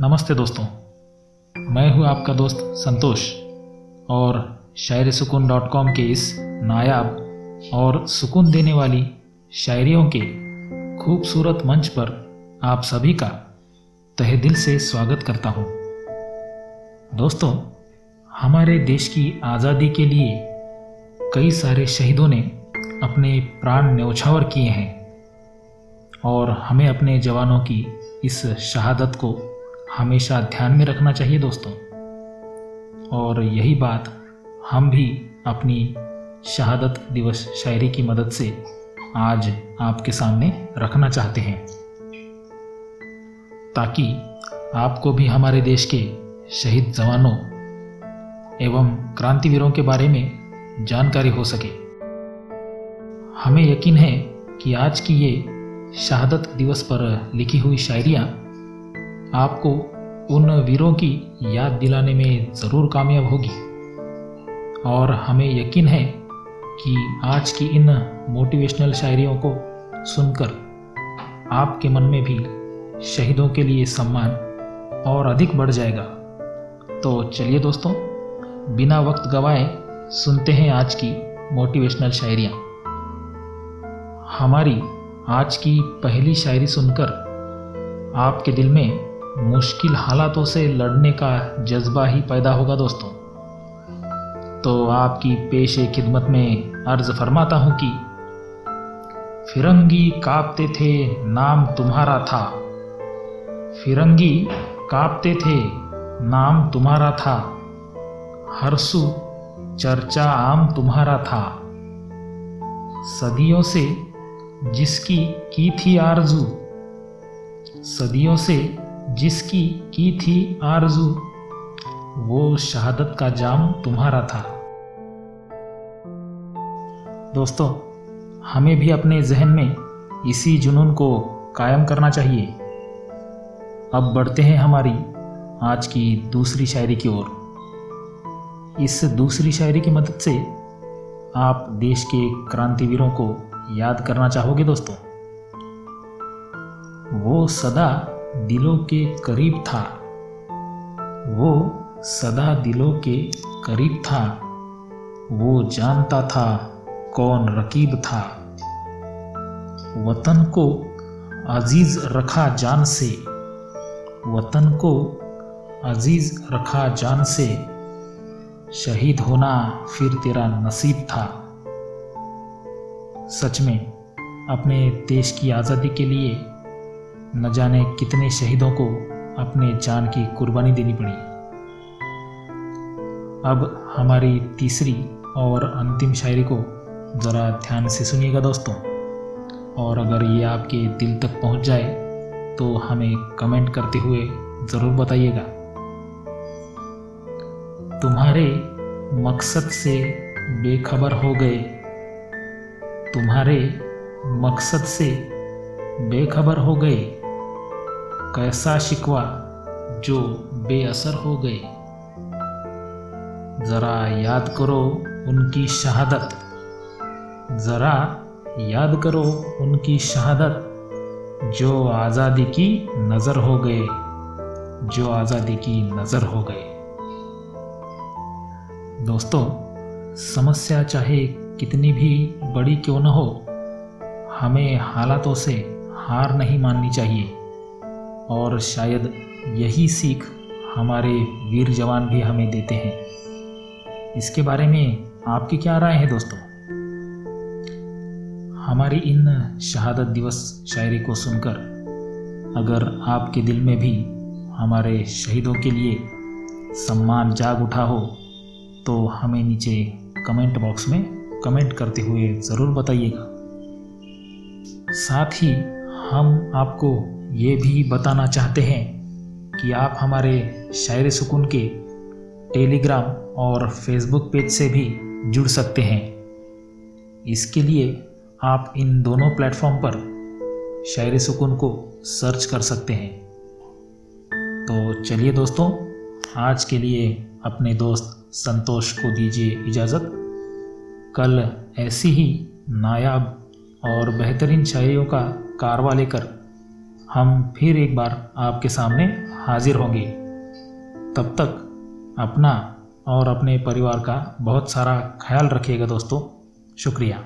नमस्ते दोस्तों मैं हूँ आपका दोस्त संतोष और शायर सुकून डॉट कॉम के इस नायाब और सुकून देने वाली शायरियों के खूबसूरत मंच पर आप सभी का तहे दिल से स्वागत करता हूँ। दोस्तों, हमारे देश की आज़ादी के लिए कई सारे शहीदों ने अपने प्राण न्यौछावर किए हैं और हमें अपने जवानों की इस शहादत को हमेशा ध्यान में रखना चाहिए दोस्तों। और यही बात हम भी अपनी शहादत दिवस शायरी की मदद से आज आपके सामने रखना चाहते हैं। ताकि आपको भी हमारे देश के शहीद जवानों एवं क्रांतिवीरों के बारे में जानकारी हो सके। हमें यकीन है कि आज की ये शहादत दिवस पर लिखी हुई शायरियाँ आपको उन वीरों की याद दिलाने में ज़रूर कामयाब होगी। और हमें यकीन है कि आज की इन मोटिवेशनल शायरियों को सुनकर आपके मन में भी शहीदों के लिए सम्मान और अधिक बढ़ जाएगा। तो चलिए दोस्तों, बिना वक्त गवाए सुनते हैं आज की मोटिवेशनल शायरियाँ। हमारी आज की पहली शायरी सुनकर आपके दिल में मुश्किल हालातों से लड़ने का जज्बा ही पैदा होगा दोस्तों। तो आपकी पेशे खिदमत में अर्ज़ फरमाता हूँ कि फिरंगी कांपते थे, नाम तुम्हारा था। फिरंगी कांपते थे, नाम तुम्हारा था। हरसु चर्चा आम तुम्हारा था। सदियों से जिसकी की थी आरज़ू, सदियों से जिसकी की थी आरज़ू, वो शहादत का जाम तुम्हारा था। दोस्तों, हमें भी अपने जहन में इसी जुनून को कायम करना चाहिए। अब बढ़ते हैं हमारी आज की दूसरी शायरी की ओर। इस दूसरी शायरी की मदद से आप देश के क्रांतिवीरों को याद करना चाहोगे दोस्तों? वो सदा दिलों के करीब था। वो सदा दिलों के करीब था। वो जानता था कौन रकीब था। वतन को अज़ीज़ रखा जान से। वतन को अज़ीज़ रखा जान से। शहीद होना फिर तेरा नसीब था। सच में, अपने देश की आज़ादी के लिए न जाने कितने शहीदों को अपने जान की कुर्बानी देनी पड़ी। अब हमारी तीसरी और अंतिम शायरी को ज़रा ध्यान से सुनिएगा दोस्तों। और अगर ये आपके दिल तक पहुँच जाए तो हमें कमेंट करते हुए ज़रूर बताइएगा। तुम्हारे मकसद से बेखबर हो गए। तुम्हारे मकसद से बेखबर हो गए। कैसा शिकवा जो बेअसर हो गए। ज़रा याद करो उनकी शहादत। ज़रा याद करो उनकी शहादत। जो आज़ादी की नज़र हो गए, जो आज़ादी की नज़र हो गए। दोस्तों, समस्या चाहे कितनी भी बड़ी क्यों न हो, हमें हालातों से हार नहीं माननी चाहिए। और शायद यही सीख हमारे वीर जवान भी हमें देते हैं। इसके बारे में आपकी क्या राय है दोस्तों? हमारी इन शहादत दिवस शायरी को सुनकर अगर आपके दिल में भी हमारे शहीदों के लिए सम्मान जाग उठा हो तो हमें नीचे कमेंट बॉक्स में कमेंट करते हुए ज़रूर बताइएगा। साथ ही हम आपको ये भी बताना चाहते हैं कि आप हमारे शायर सुकून के टेलीग्राम और फेसबुक पेज से भी जुड़ सकते हैं। इसके लिए आप इन दोनों प्लेटफॉर्म पर शायर सुकून को सर्च कर सकते हैं। तो चलिए दोस्तों, आज के लिए अपने दोस्त संतोष को दीजिए इजाज़त। कल ऐसी ही नायाब और बेहतरीन शायरियों का कारवा लेकर हम फिर एक बार आपके सामने हाजिर होंगे। तब तक अपना और अपने परिवार का बहुत सारा ख्याल रखिएगा दोस्तों। शुक्रिया।